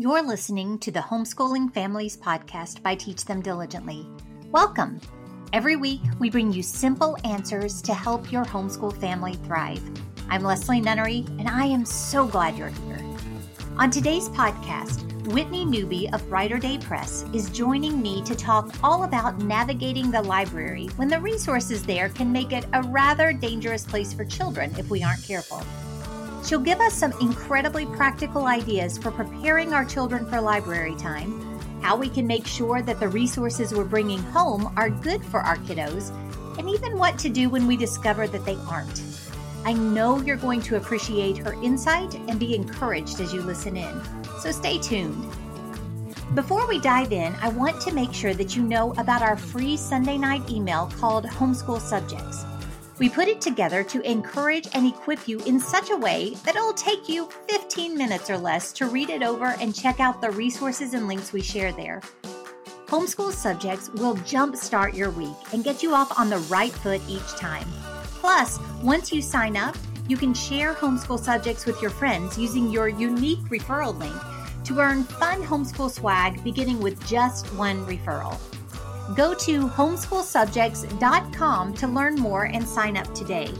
You're listening to the Homeschooling Families Podcast by Teach Them Diligently. Welcome. Every week, we bring you simple answers to help your homeschool family thrive. I'm Leslie Nunnery, and I am so glad you're here. On today's podcast, Whitney Newby of Brighter Day Press is joining me to talk all about navigating the library when the resources there can make it a rather dangerous place for children if we aren't careful. She'll give us some incredibly practical ideas for preparing our children for library time, how we can make sure that the resources we're bringing home are good for our kiddos, and even what to do when we discover that they aren't. I know you're going to appreciate her insight and be encouraged as you listen in, so stay tuned. Before we dive in, I want to make sure that you know about our free Sunday night email called Homeschool Subjects. We put it together to encourage and equip you in such a way that it'll take you 15 minutes or less to read it over and check out the resources and links we share there. Homeschool subjects will jumpstart your week and get you off on the right foot each time. Plus, once you sign up, you can share homeschool subjects with your friends using your unique referral link to earn fun homeschool swag beginning with just one referral. Go to homeschoolsubjects.com to learn more and sign up today.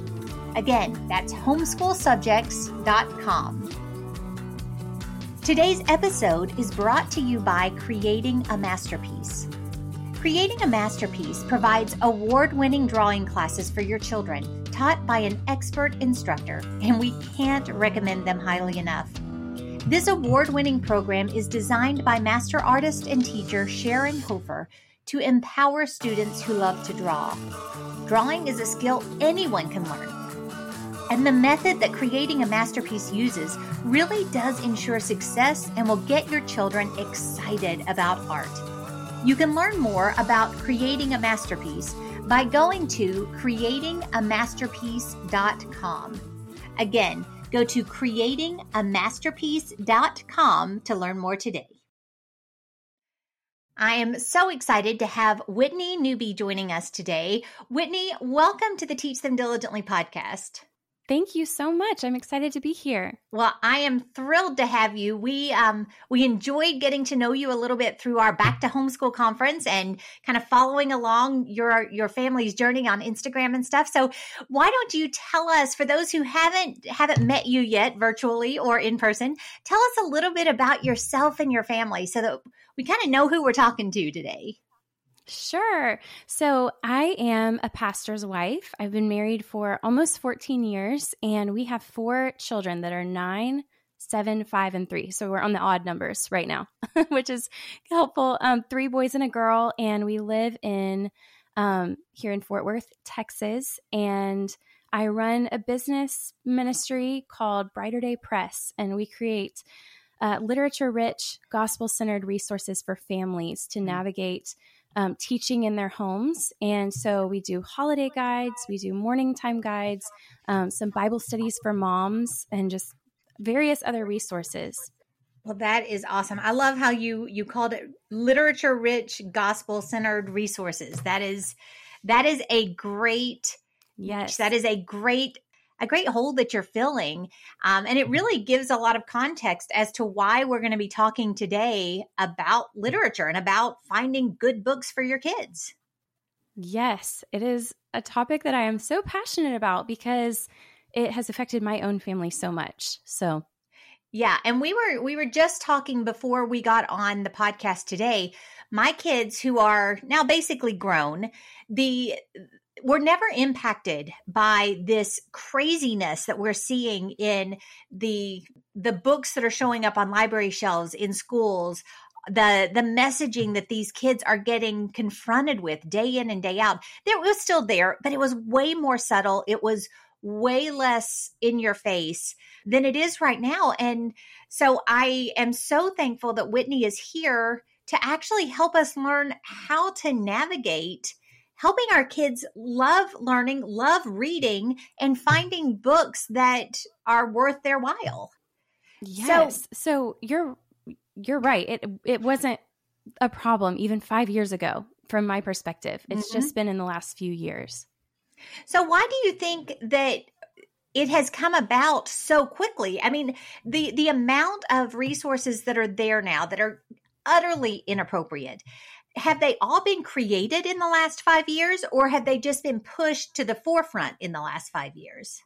Again, that's homeschoolsubjects.com. Today's episode is brought to you by Creating a Masterpiece. Creating a Masterpiece provides award winning drawing classes for your children, taught by an expert instructor, and we can't recommend them highly enough. This award winning program is designed by master artist and teacher Sharon Hofer to empower students who love to draw. Drawing is a skill anyone can learn. And the method that creating a masterpiece uses really does ensure success and will get your children excited about art. You can learn more about creating a masterpiece by going to creatingamasterpiece.com. Again, go to creatingamasterpiece.com to learn more today. I am so excited to have Whitney Newby joining us today. Whitney, welcome to the Teach Them Diligently podcast. Thank you so much. I'm excited to be here. Well, I am thrilled to have you. We um we enjoyed getting to know you a little bit through our Back to Homeschool conference and kind of following along your your family's journey on Instagram and stuff. So, why don't you tell us for those who haven't haven't met you yet virtually or in person, tell us a little bit about yourself and your family so that we kind of know who we're talking to today. Sure. So I am a pastor's wife. I've been married for almost 14 years, and we have four children that are nine, seven, five, and three. So we're on the odd numbers right now, which is helpful. Um, three boys and a girl, and we live in um, here in Fort Worth, Texas. And I run a business ministry called Brighter Day Press, and we create uh, literature rich, gospel centered resources for families to mm-hmm. Um, teaching in their homes. And so we do holiday guides, we do morning time guides, um, some Bible studies for moms, and just various other resources. Well, that is awesome. I love how you you called it literature rich, gospel centered resources. That is that is a great yes. That is a great a great hole that you're filling. Um, and it mm-hmm. really gives a lot of context as to why we're going to be talking today about literature and about finding good books for your kids. Yes, it is a topic that I am so passionate about because it has affected my own family so much. So, yeah, and we were we were just talking before we got on the podcast today. My kids who are now basically grown, the we're never impacted by this craziness that we're seeing in the the books that are showing up on library shelves in schools the the messaging that these kids are getting confronted with day in and day out. It was still there but it was way more subtle. It was way less in your face than it is right now. And so i am so thankful that whitney is here to actually help us learn how to navigate helping our kids love learning, love reading, and finding books that are worth their while. Yes. So, so you're you're right. It it wasn't a problem even 5 years ago from my perspective. It's mm-hmm. just been in the last few years. So why do you think that it has come about so quickly. I mean, the the amount of resources that are there now that are utterly inappropriate. Have they all been created in the last 5 years or have they just been pushed to the forefront in the last 5 years?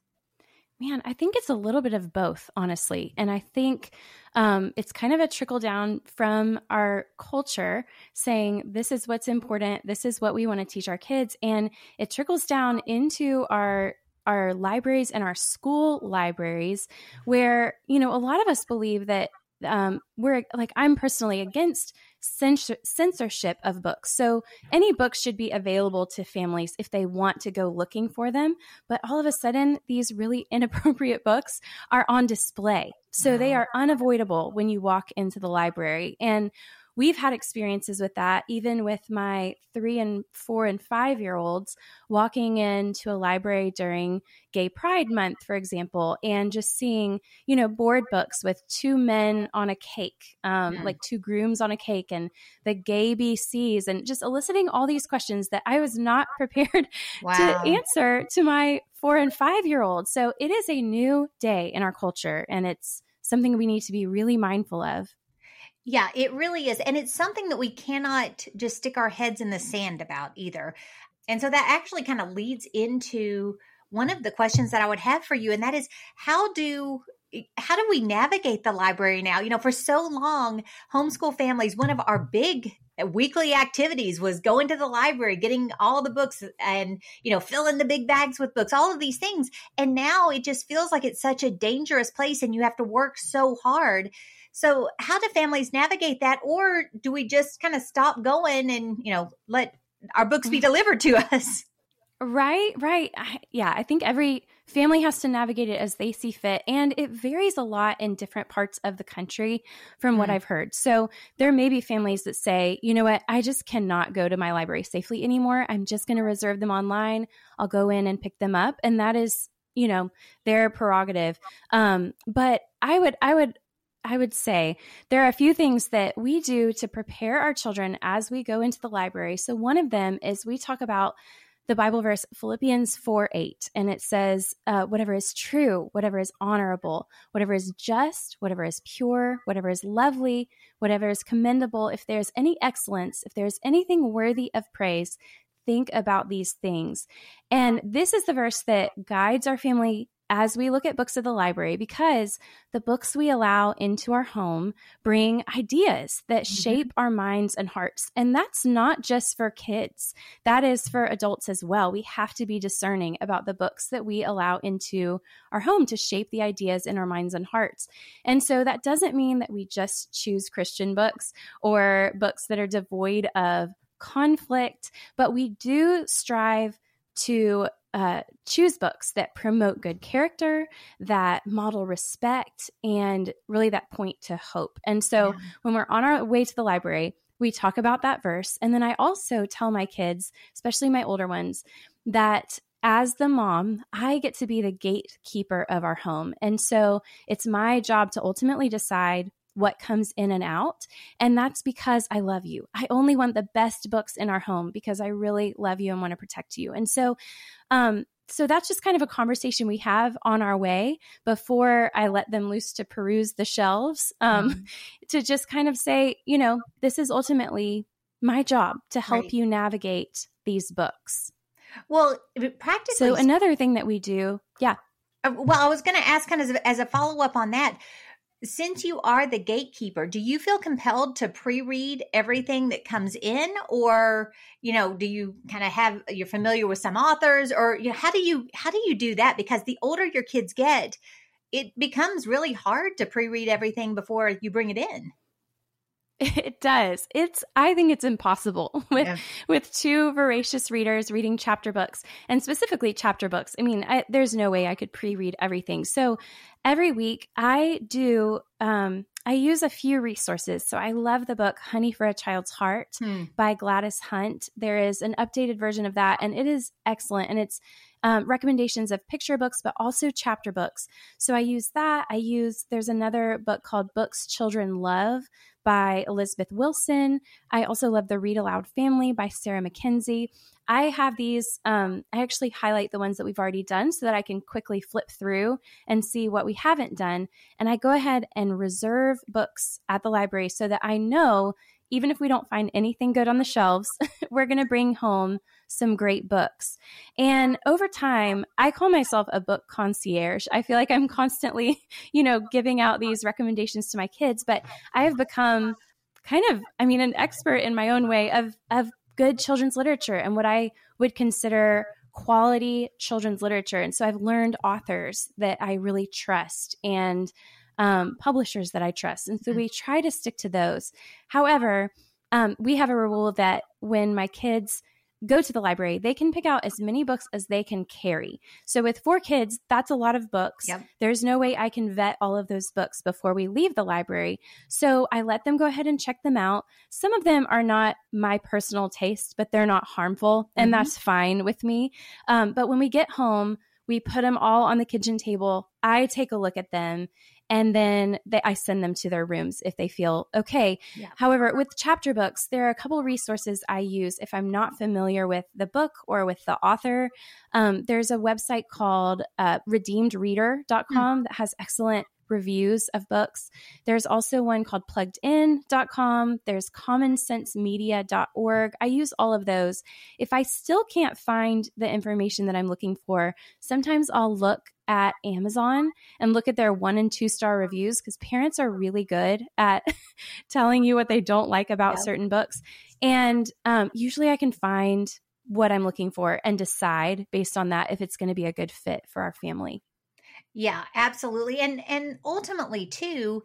Man, I think it's a little bit of both, honestly. And I think um, it's kind of a trickle down from our culture saying, this is what's important, this is what we want to teach our kids. And it trickles down into our our libraries and our school libraries where you know a lot of us believe that um, we're like i'm personally against censor- censorship of books. So any books should be available to families if they want to go looking for them. But all of a sudden these really inappropriate books are on display. So they are unavoidable when you walk into the library. And we've had experiences with that, even with my three and four and five year olds walking into a library during Gay Pride Month, for example, and just seeing, you know, board books with two men on a cake, um, like two grooms on a cake, and the gay BCs, and just eliciting all these questions that I was not prepared wow. to answer to my four and five year olds. So it is a new day in our culture, and it's something we need to be really mindful of. Yeah, it really is. And it's something that we cannot just stick our heads in the sand about either. And so that actually kind of leads into one of the questions that I would have for you and that is how do how do we navigate the library now? You know, for so long, homeschool families, one of our big uh, weekly activities was going to the library, getting all the books and, you know, filling the big bags with books, all of these things. And now it just feels like it's such a dangerous place and you have to work so hard so, how do families navigate that, or do we just kind of stop going and you know let our books be mm. delivered to us? Right, right. I, yeah, I think every family has to navigate it as they see fit. And it varies a lot in different parts of the country from mm what I've heard. So there may be families that say, you know what, I just cannot go to my library safely anymore. I'm just going to reserve them online. I'll go in and pick them up. And that is, you know, their prerogative. Um, but I would, I would I would say there are a few things that we do to prepare our children as we go into the library. So, one of them is we talk about the Bible verse Philippians 4 8, and it says, uh, Whatever is true, whatever is honorable, whatever is just, whatever is pure, whatever is lovely, whatever is commendable, if there's any excellence, if there's anything worthy of praise, think about these things. And this is the verse that guides our family as we look at books of the library because the books we allow into our home bring ideas that mm-hmm. shape our minds and hearts. And that's not just for kids, that is for adults as well. We have to be discerning about the books that we allow into our home to shape the ideas in our minds and hearts. And so that doesn't mean that we just choose Christian books or books that are devoid of conflict, but we do strive to uh, choose books that promote good character, that model respect, and really that point to hope. And so yeah. when we're on our way to the library, we talk about that verse. And then I also tell my kids, especially my older ones, that as the mom, I get to be the gatekeeper of our home. And so it's my job to ultimately decide what comes in and out. And that's because I love you. I only want the best books in our home because I really love you and want to protect you. And so, um, so that's just kind of a conversation we have on our way before I let them loose to peruse the shelves, um, mm-hmm. to just kind of say, you know, this is ultimately my job to help right. you navigate these books. Well, practically. So another thing that we do, yeah. Uh, well, I was going to ask kind of as a, as a follow up on that since you are the gatekeeper, do you feel compelled to pre-read everything that comes in or, you know, do you kind of have you're familiar with some authors or you know, how do you how do you do that because the older your kids get, it becomes really hard to pre-read everything before you bring it in. It does. It's I think it's impossible with yeah. with two voracious readers reading chapter books and specifically chapter books. I mean, I, there's no way I could pre-read everything. So every week I do um, I use a few resources. So I love the book Honey for a Child's Heart hmm. by Gladys Hunt. There is an updated version of that, and it is excellent. And it's um, recommendations of picture books, but also chapter books. So I use that. I use, there's another book called Books Children Love by Elizabeth Wilson. I also love The Read Aloud Family by Sarah Mackenzie. I have these, um, I actually highlight the ones that we've already done so that I can quickly flip through and see what we haven't done. And I go ahead and reserve books at the library so that I know even if we don't find anything good on the shelves, we're going to bring home some great books. And over time, I call myself a book concierge. I feel like I'm constantly, you know, giving out these recommendations to my kids, but I have become kind of, I mean, an expert in my own way of of good children's literature and what I would consider quality children's literature. And so I've learned authors that I really trust and um, publishers that I trust. And so mm-hmm. we try to stick to those. However, um, we have a rule that when my kids go to the library, they can pick out as many books as they can carry. So with four kids, that's a lot of books. Yep. There's no way I can vet all of those books before we leave the library. So I let them go ahead and check them out. Some of them are not my personal taste, but they're not harmful, and mm-hmm. that's fine with me. Um, but when we get home, we put them all on the kitchen table. I take a look at them and then they, I send them to their rooms if they feel okay. Yeah. However, with chapter books, there are a couple resources I use if I'm not familiar with the book or with the author. Um, there's a website called uh, redeemedreader.com mm. that has excellent reviews of books. There's also one called pluggedin.com. There's commonsensemedia.org. I use all of those. If I still can't find the information that I'm looking for, sometimes I'll look at Amazon and look at their one and two star reviews because parents are really good at telling you what they don't like about certain books. And um, usually I can find what I'm looking for and decide based on that if it's going to be a good fit for our family. Yeah, absolutely. And and ultimately too,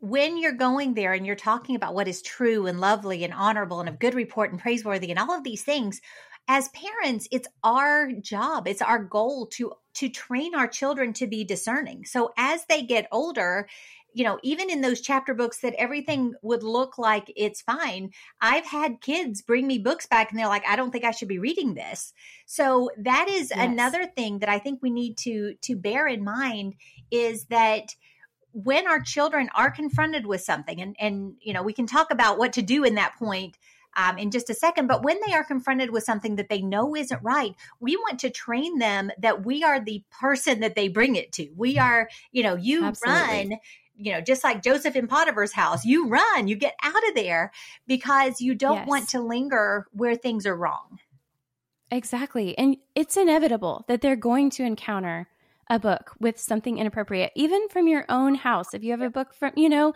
when you're going there and you're talking about what is true and lovely and honorable and of good report and praiseworthy and all of these things, as parents, it's our job, it's our goal to to train our children to be discerning. So as they get older, you know, even in those chapter books that everything would look like it's fine, I've had kids bring me books back and they're like, I don't think I should be reading this. So that is yes. another thing that I think we need to to bear in mind is that when our children are confronted with something and and you know, we can talk about what to do in that point um, in just a second. But when they are confronted with something that they know isn't right, we want to train them that we are the person that they bring it to. We are, you know, you Absolutely. run you know, just like Joseph in Potiphar's house, you run, you get out of there because you don't yes. want to linger where things are wrong. Exactly. And it's inevitable that they're going to encounter a book with something inappropriate, even from your own house. If you have a book from, you know,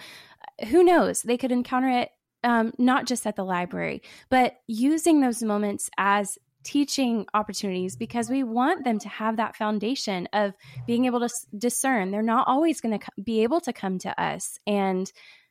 who knows? They could encounter it um, not just at the library, but using those moments as teaching opportunities because we want them to have that foundation of being able to discern. They're not always going to be able to come to us and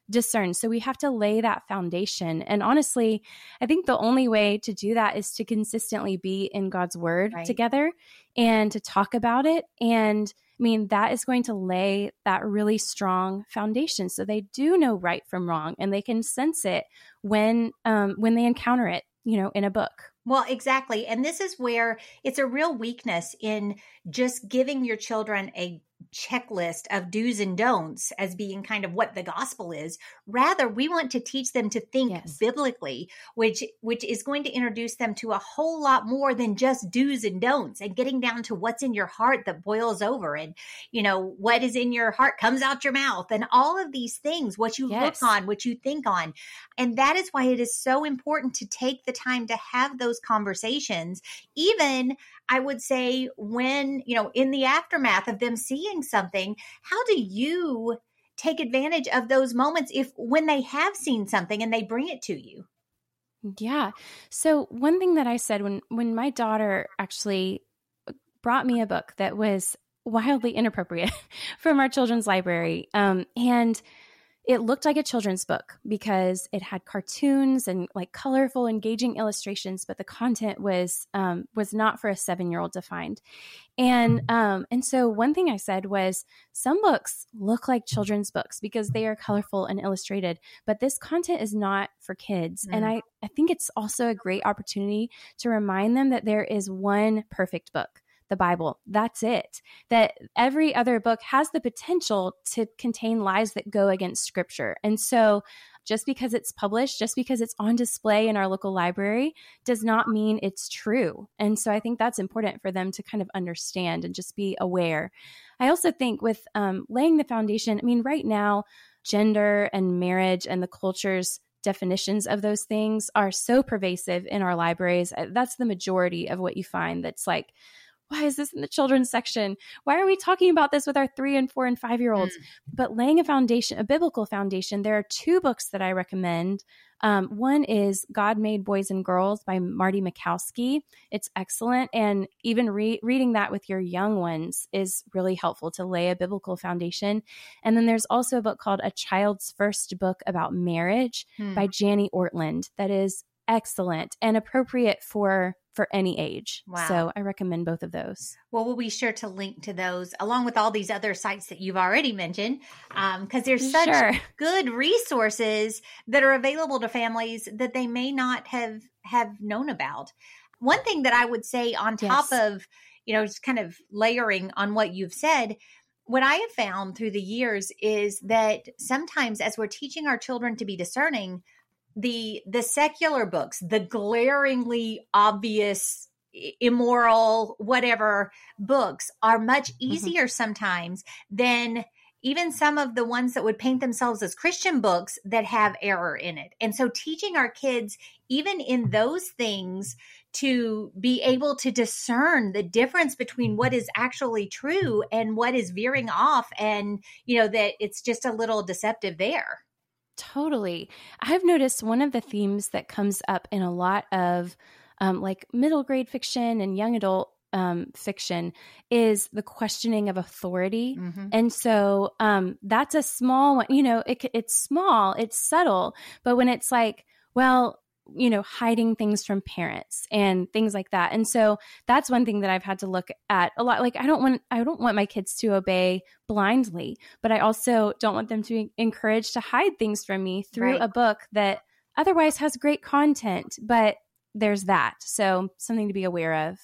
discern. So we have to lay that foundation. And honestly, I think the only way to do that is to consistently be in God's word right. together and to talk about it. And I mean, that is going to lay that really strong foundation so they do know right from wrong and they can sense it when um, when they encounter it, you know, in a book. Well, exactly. And this is where it's a real weakness in just giving your children a checklist of do's and don'ts as being kind of what the gospel is rather we want to teach them to think yes. biblically which which is going to introduce them to a whole lot more than just do's and don'ts and getting down to what's in your heart that boils over and you know what is in your heart comes out your mouth and all of these things what you yes. look on what you think on and that is why it is so important to take the time to have those conversations even I would say when, you know, in the aftermath of them seeing something, how do you take advantage of those moments if when they have seen something and they bring it to you? Yeah. So one thing that I said when when my daughter actually brought me a book that was wildly inappropriate from our children's library um, and it looked like a children's book because it had cartoons and like colorful, engaging illustrations, but the content was um, was not for a seven year old to find. And mm. um, and so one thing I said was some books look like children's books because they are colorful and illustrated, but this content is not for kids. Mm. And I I think it's also a great opportunity to remind them that there is one perfect book the Bible. That's it. That every other book has the potential to contain lies that go against scripture. And so just because it's published, just because it's on display in our local library, does not mean it's true. And so I think that's important for them to kind of understand and just be aware. I also think with um, laying the foundation, I mean, right now, gender and marriage and the culture's definitions of those things are so pervasive in our libraries. That's the majority of what you find that's like, why is this in the children's section? Why are we talking about this with our three and four and five year olds? Mm. But laying a foundation, a biblical foundation, there are two books that I recommend. Um, one is God Made Boys and Girls by Marty Machowski. It's excellent. And even re- reading that with your young ones is really helpful to lay a biblical foundation. And then there's also a book called A Child's First Book About Marriage hmm. by Jani Ortlund that is excellent and appropriate for for any age. Wow. So I recommend both of those. Well, we'll be sure to link to those along with all these other sites that you've already mentioned because um, there's such sure. good resources that are available to families that they may not have have known about. One thing that I would say on top yes. of, you know, just kind of layering on what you've said, what I have found through the years is that sometimes as we're teaching our children to be discerning, the the secular books, the glaringly obvious immoral whatever books are much mm-hmm. easier mm-hmm. sometimes than even some of the ones that would paint themselves as Christian books that have error in it. And so teaching our kids even in those things to be able to discern the difference between what is actually true and what is veering off and you know that it's just a little deceptive there. Totally. I've noticed one of the themes that comes up in a lot of um, like middle grade fiction and young adult um, fiction is the questioning of authority. Mm-hmm. And so um, that's a small one, you know, it, it's small, it's subtle, but when it's like, well, you know hiding things from parents and things like that. And so that's one thing that i've had to look at a lot. Like i don't want i don't want my kids to obey blindly but i also don't want them to be encouraged to hide things from me through right. a book that otherwise has great content but there's that. So something to be aware of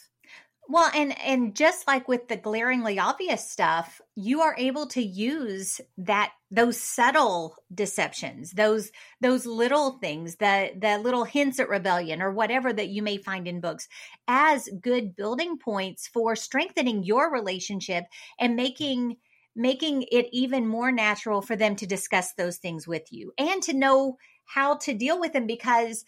well, and and just like with the glaringly obvious stuff, you are able to use that those subtle deceptions, those those little things, the the little hints at rebellion or whatever that you may find in books as good building points for strengthening your relationship and making making it even more natural for them to discuss those things with you and to know how to deal with them because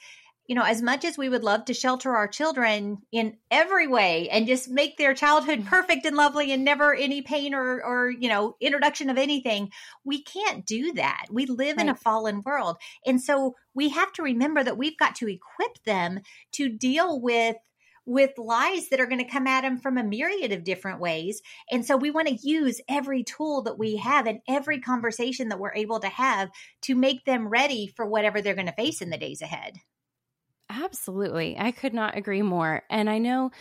you know, as much as we would love to shelter our children in every way and just make their childhood mm-hmm. perfect and lovely and never any pain or, or you know, introduction of anything, we can't do that. We live right. in a fallen world. And so we have to remember that we've got to equip them to deal with with lies that are going to come at them from a myriad of different ways. And so we want to use every tool that we have and every conversation that we're able to have to make them ready for whatever they're going to face in the days ahead. Absolutely. I could not agree more. And I know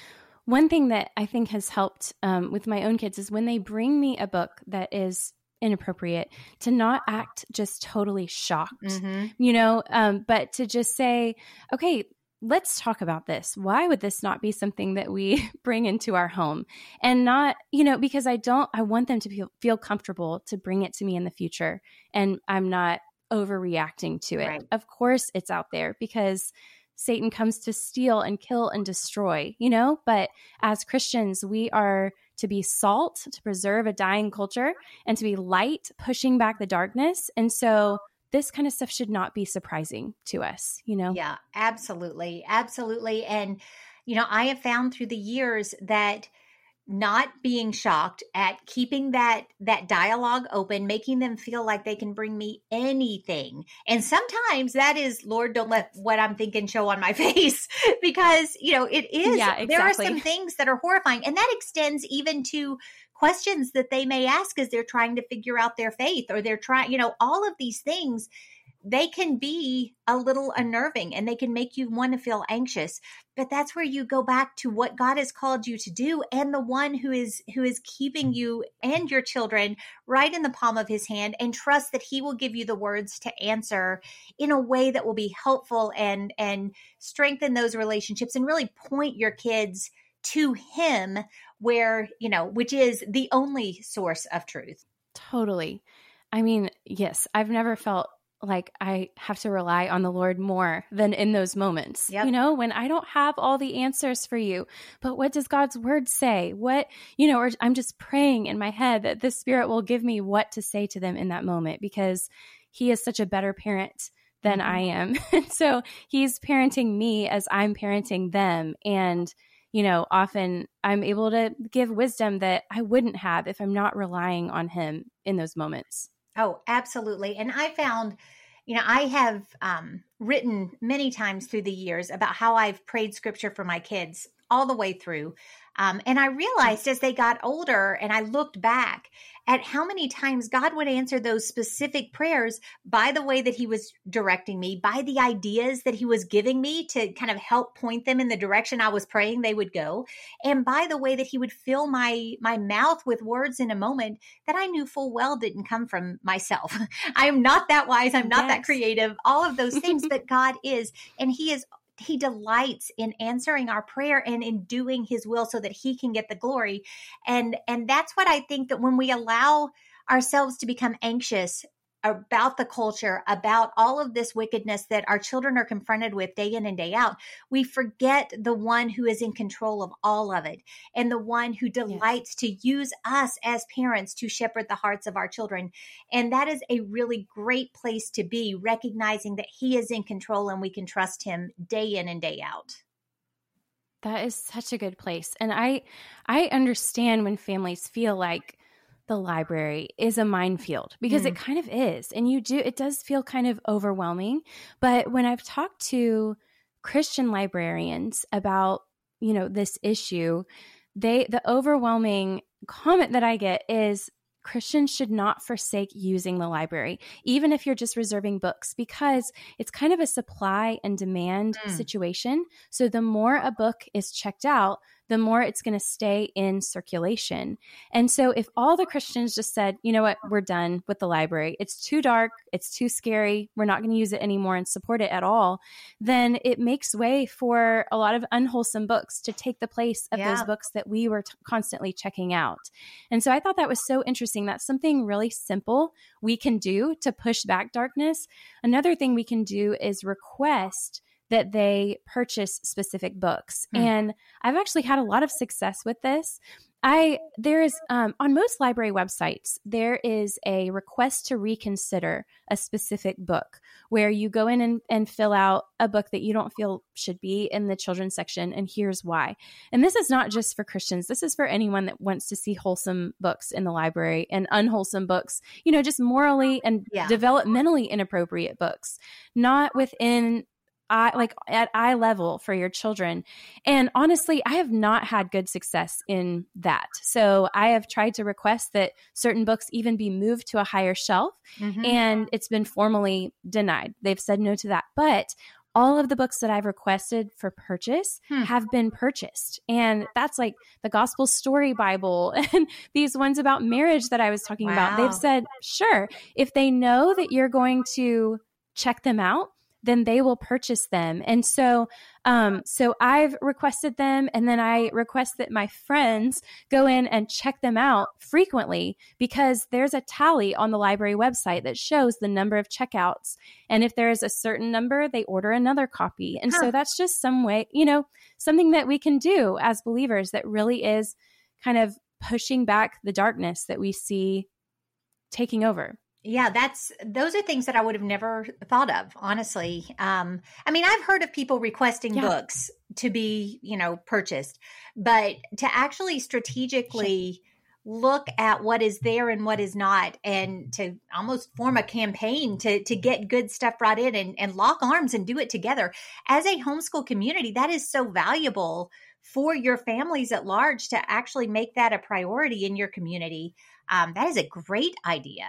one thing that I think has helped um, with my own kids is when they bring me a book that is inappropriate to not act just totally shocked, mm-hmm. you know, um, but to just say, okay, let's talk about this. Why would this not be something that we bring into our home? And not, you know, because I don't, I want them to feel, feel comfortable to bring it to me in the future. And I'm not overreacting to it. Right. Of course, it's out there because Satan comes to steal and kill and destroy, you know? But as Christians, we are to be salt, to preserve a dying culture, and to be light, pushing back the darkness. And so this kind of stuff should not be surprising to us, you know? Yeah, absolutely. Absolutely. And, you know, I have found through the years that not being shocked at keeping that that dialogue open making them feel like they can bring me anything and sometimes that is lord don't let what i'm thinking show on my face because you know it is yeah, exactly. there are some things that are horrifying and that extends even to questions that they may ask as they're trying to figure out their faith or they're trying you know all of these things they can be a little unnerving and they can make you want to feel anxious but that's where you go back to what God has called you to do and the one who is who is keeping you and your children right in the palm of his hand and trust that he will give you the words to answer in a way that will be helpful and and strengthen those relationships and really point your kids to him where you know which is the only source of truth. Totally. I mean yes i've never felt like I have to rely on the Lord more than in those moments. Yep. You know, when I don't have all the answers for you, but what does God's word say? What, you know, or I'm just praying in my head that the Spirit will give me what to say to them in that moment because He is such a better parent than mm-hmm. I am. so He's parenting me as I'm parenting them. And, you know, often I'm able to give wisdom that I wouldn't have if I'm not relying on Him in those moments. Oh, absolutely. And I found, you know, I have um, written many times through the years about how I've prayed scripture for my kids all the way through. Um, and I realized as they got older and I looked back at how many times God would answer those specific prayers by the way that He was directing me, by the ideas that He was giving me to kind of help point them in the direction I was praying they would go, and by the way that He would fill my my mouth with words in a moment that I knew full well didn't come from myself. I am not that wise. I'm not yes. that creative. All of those things, but God is, and He is he delights in answering our prayer and in doing his will so that he can get the glory. And and that's what i think that when we allow ourselves to become anxious about the culture, about all of this wickedness that our children are confronted with day in and day out, we forget the one who is in control of all of it and the one who delights yes. to use us as parents to shepherd the hearts of our children. And that is a really great place to be, recognizing that He is in control and we can trust Him day in and day out. That is such a good place. And I I understand when families feel like the library is a minefield because mm. it kind of is. And you do, it does feel kind of overwhelming. But when I've talked to Christian librarians about, you know, this issue, they, the overwhelming comment that I get is Christians should not forsake using the library, even if you're just reserving books, because it's kind of a supply and demand mm. situation. So the more a book is checked out, the more it's going to stay in circulation. And so, if all the Christians just said, you know what, we're done with the library, it's too dark, it's too scary, we're not going to use it anymore and support it at all, then it makes way for a lot of unwholesome books to take the place of yeah. those books that we were t- constantly checking out. And so, I thought that was so interesting. That's something really simple we can do to push back darkness. Another thing we can do is request that they purchase specific books. Mm. And I've actually had a lot of success with this. I there is um, on most library websites there is a request to reconsider a specific book where you go in and, and fill out a book that you don't feel should be in the children's section and here's why. And this is not just for Christians. This is for anyone that wants to see wholesome books in the library and unwholesome books, you know, just morally and yeah. developmentally inappropriate books, not within eye like at eye level for your children and honestly i have not had good success in that so i have tried to request that certain books even be moved to a higher shelf mm-hmm. and it's been formally denied they've said no to that but all of the books that I've requested for purchase hmm. have been purchased. And that's like the Gospel Story Bible and these ones about marriage that I was talking wow. about. They've said, sure, if they know that you're going to check them out, then they will purchase them. And so, um, so I've requested them, and then I request that my friends go in and check them out frequently because there's a tally on the library website that shows the number of checkouts. And if there is a certain number, they order another copy. And huh. so that's just some way, you know, something that we can do as believers that really is kind of pushing back the darkness that we see taking over yeah that's those are things that i would have never thought of honestly. Um i mean i've heard of people requesting yeah. books to be you know purchased but to actually strategically look at what is there and what is not and to almost form a campaign to to get good stuff brought in and, and lock arms and do it together. As a homeschool community that is so valuable for your families at large to actually make that a priority in your community. Um, that is a great idea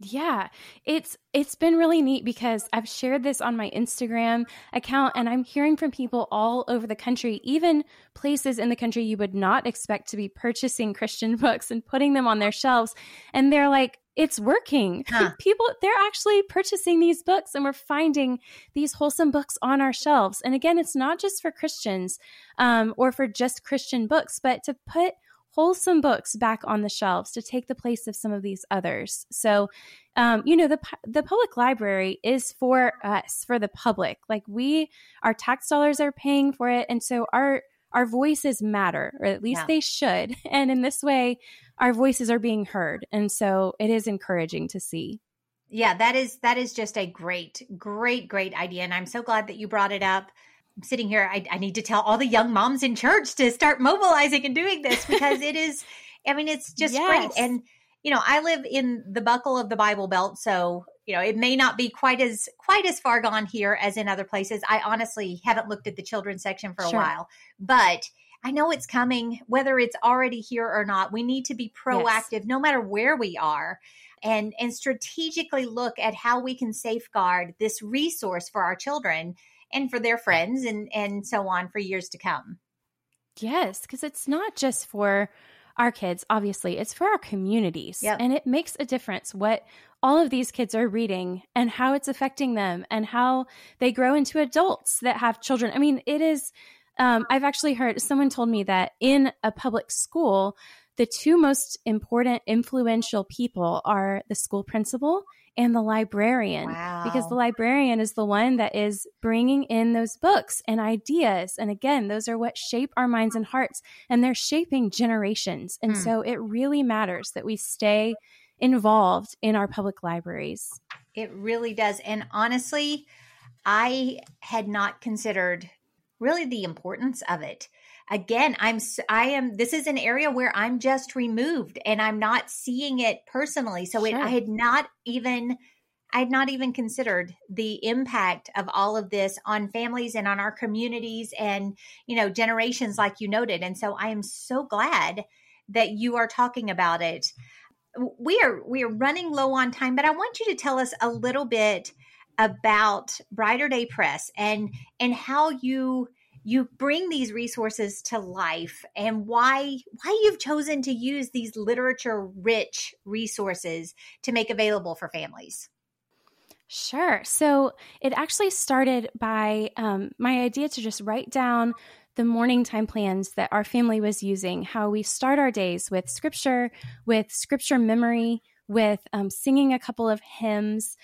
yeah, it's it's been really neat because I've shared this on my Instagram account and I'm hearing from people all over the country, even places in the country you would not expect to be purchasing Christian books and putting them on their shelves and they're like it's working. Huh. People they're actually purchasing these books and we're finding these wholesome books on our shelves. And again, it's not just for Christians um, or for just Christian books, but to put wholesome books back on the shelves to take the place of some of these others. So, um, you know, the the public library is for us, for the public. Like we, our tax dollars are paying for it, and so our our voices matter, or at least yeah. they should. And in this way, our voices are being heard, and so it is encouraging to see. Yeah, that is that is just a great, great, great idea, and I'm so glad that you brought it up. I'm sitting here. I, I need to tell all the young moms in church to start mobilizing and doing this because it is. I mean, it's just yes. great, and you know, I live in the buckle of the Bible Belt, so you know, it may not be quite as quite as far gone here as in other places. I honestly haven't looked at the children's section for a sure. while, but I know it's coming, whether it's already here or not. We need to be proactive yes. no matter where we are and and strategically look at how we can safeguard this resource for our children and for their friends and and so on for years to come. Yes, because it's not just for our kids, obviously, it's for our communities. Yep. And it makes a difference what all of these kids are reading and how it's affecting them and how they grow into adults that have children. I mean, it is, um, I've actually heard someone told me that in a public school, the two most important influential people are the school principal and the librarian wow. because the librarian is the one that is bringing in those books and ideas. And again those are what shape our minds and hearts and they're shaping generations. And hmm. so it really matters that we stay involved in our public libraries. It really does. And honestly i had not considered really the importance of it again i'm i am this is an area where i'm just removed and i'm not seeing it personally. So sure. it, i had not even i had not even considered the impact of all of this on families and on our communities and you know generations like you noted. And so i am so glad that you are talking about it. We are we are running low on time but i want you to tell us a little bit about brighter day press and and how you you bring these resources to life and why why you've chosen to use these literature rich resources to make available for families. Sure. So it actually started by um, my idea to just write down the morning time plans that our family was using how we start our days with scripture with scripture memory with um, singing a couple of hymns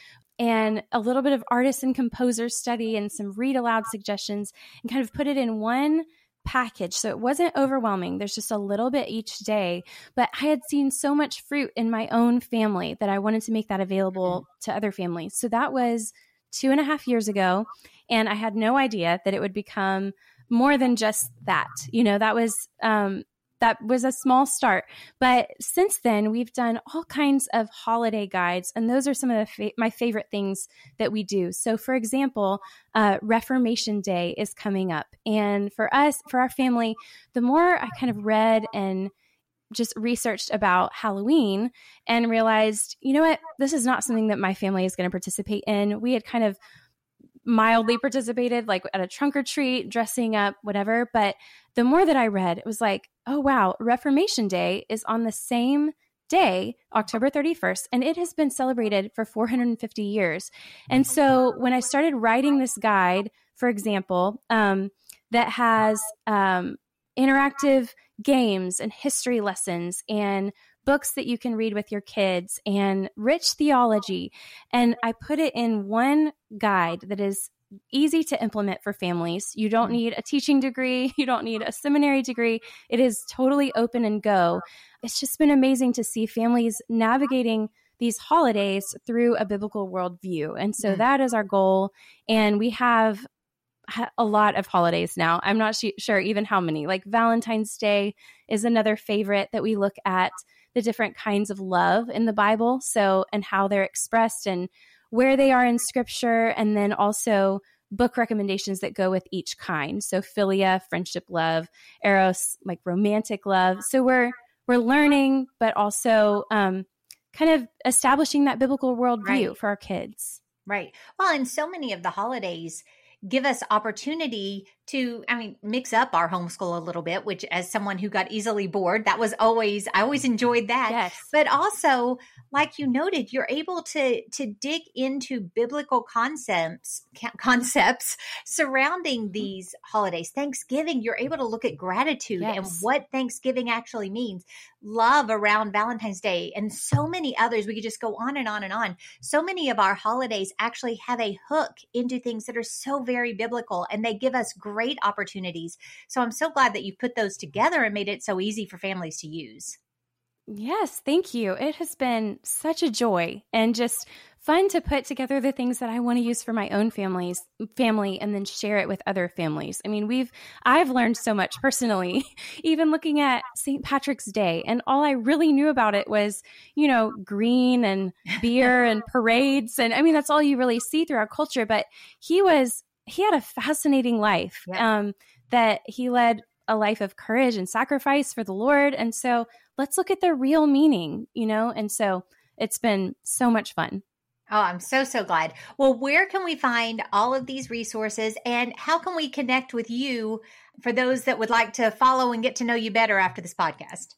and a little bit of artist and composer study and some read aloud suggestions and kind of put it in one package. So it wasn't overwhelming. There's just a little bit each day. But I had seen so much fruit in my own family that I wanted to make that available mm-hmm. to other families. So that was two and a half years ago. And I had no idea that it would become more than just that. You know, that was um, that was a small start. But since then, we've done all kinds of holiday guides, and those are some of fa- my favorite things that we do. So, for example, uh, Reformation Day is coming up, and for us, for our family, the more I kind of read and just researched about Halloween and realized, you know what, this is not something that my family is going to participate in. We had kind of mildly participated, like at a trunk or treat, dressing up, whatever. But the more that I read, it was like, oh, wow, Reformation Day is on the same day, October 31st, and it has been celebrated for 450 years. And so when I started writing this guide, for example, um, that has um, interactive games and history lessons and books that you can read with your kids and rich theology. And I put it in one guide that is easy to implement for families. You don't mm-hmm. need a teaching degree, you don't need a seminary degree. It is totally open and go. It's just been amazing to see families navigating these holidays through a biblical worldview. And so mm-hmm. that is our goal. And we have a lot of holidays now. I'm not sure even how many. Like Valentine's Day is another favorite that we look at the different kinds of love in the Bible. So, and how they're expressed and where they are in scripture, and then also book recommendations that go with each kind. So, philia, friendship love, eros, like romantic love. So, we're we're learning, but also um, kind of establishing that biblical worldview right. for our kids. Right. Well, and so many of the holidays give us opportunity to i mean mix up our homeschool a little bit which as someone who got easily bored that was always i always enjoyed that yes. but also like you noted you're able to to dig into biblical concepts concepts surrounding mm-hmm. these holidays thanksgiving you're able to look at gratitude yes. and what thanksgiving actually means love around valentine's day and so many others we could just go on and on and on so many of our holidays actually have a hook into things that are so very biblical and they give us great opportunities. So I'm so glad that you put those together and made it so easy for families to use. Yes, thank you. It has been such a joy and just fun to put together the things that I want to use for my own families family and then share it with other families. I mean, we've I've learned so much personally even looking at St. Patrick's Day and all I really knew about it was, you know, green and beer and parades and I mean that's all you really see through our culture, but he was he had a fascinating life yeah. um, that he led a life of courage and sacrifice for the Lord. And so let's look at the real meaning, you know? And so it's been so much fun. Oh, I'm so, so glad. Well, where can we find all of these resources and how can we connect with you for those that would like to follow and get to know you better after this podcast?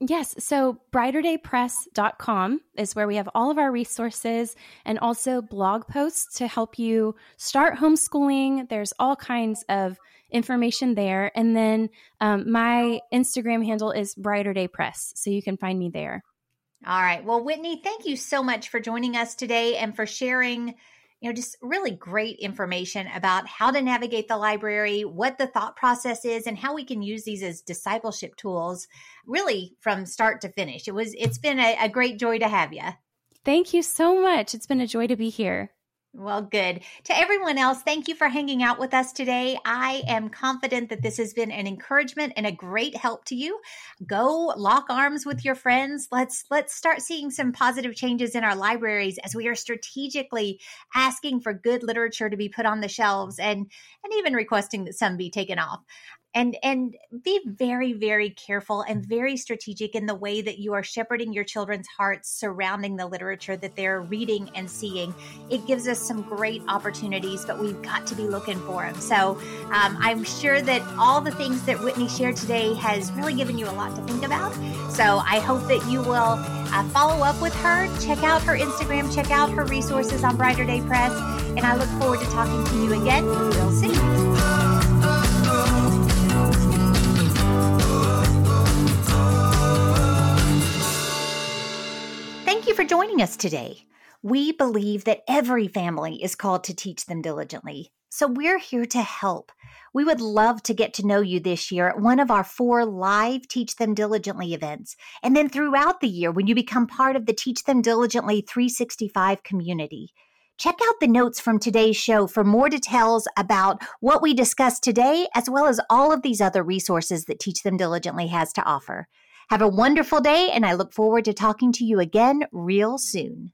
Yes. So brighterdaypress.com is where we have all of our resources and also blog posts to help you start homeschooling. There's all kinds of information there. And then um, my Instagram handle is brighterdaypress. So you can find me there. All right. Well, Whitney, thank you so much for joining us today and for sharing you know, just really great information about how to navigate the library, what the thought process is, and how we can use these as discipleship tools, really from start to finish. It was, it's been a, a great joy to have you. Thank you so much. It's been a joy to be here. Well, good. To everyone else, thank you for hanging out with us today. I am confident that this has been an encouragement and a great help to you. Go lock arms with your friends. Let's let's start seeing some positive changes in our libraries as we are strategically asking for good literature to be put on the shelves and and even requesting that some be taken off and and be very very careful and very strategic in the way that you are shepherding your children's hearts surrounding the literature that they're reading and seeing. It gives us some great opportunities but we've got to be looking for them so um, i'm sure that all the things that whitney shared today has really given you a lot to think about. So i hope that you will uh, follow up with her check out her instagram check out her resources on brighter day press and i look forward to talking to you again real soon for joining us today. We believe that every family is called to teach them diligently. So we're here to help. We would love to get to know you this year at one of our four live Teach Them Diligently events. And then throughout the year when you become part of the Teach Them Diligently 365 community. Check out the notes from today's show for more details about what we discussed today, as well as all of these other resources that Teach Them Diligently has to offer. Have a wonderful day, and I look forward to talking to you again real soon.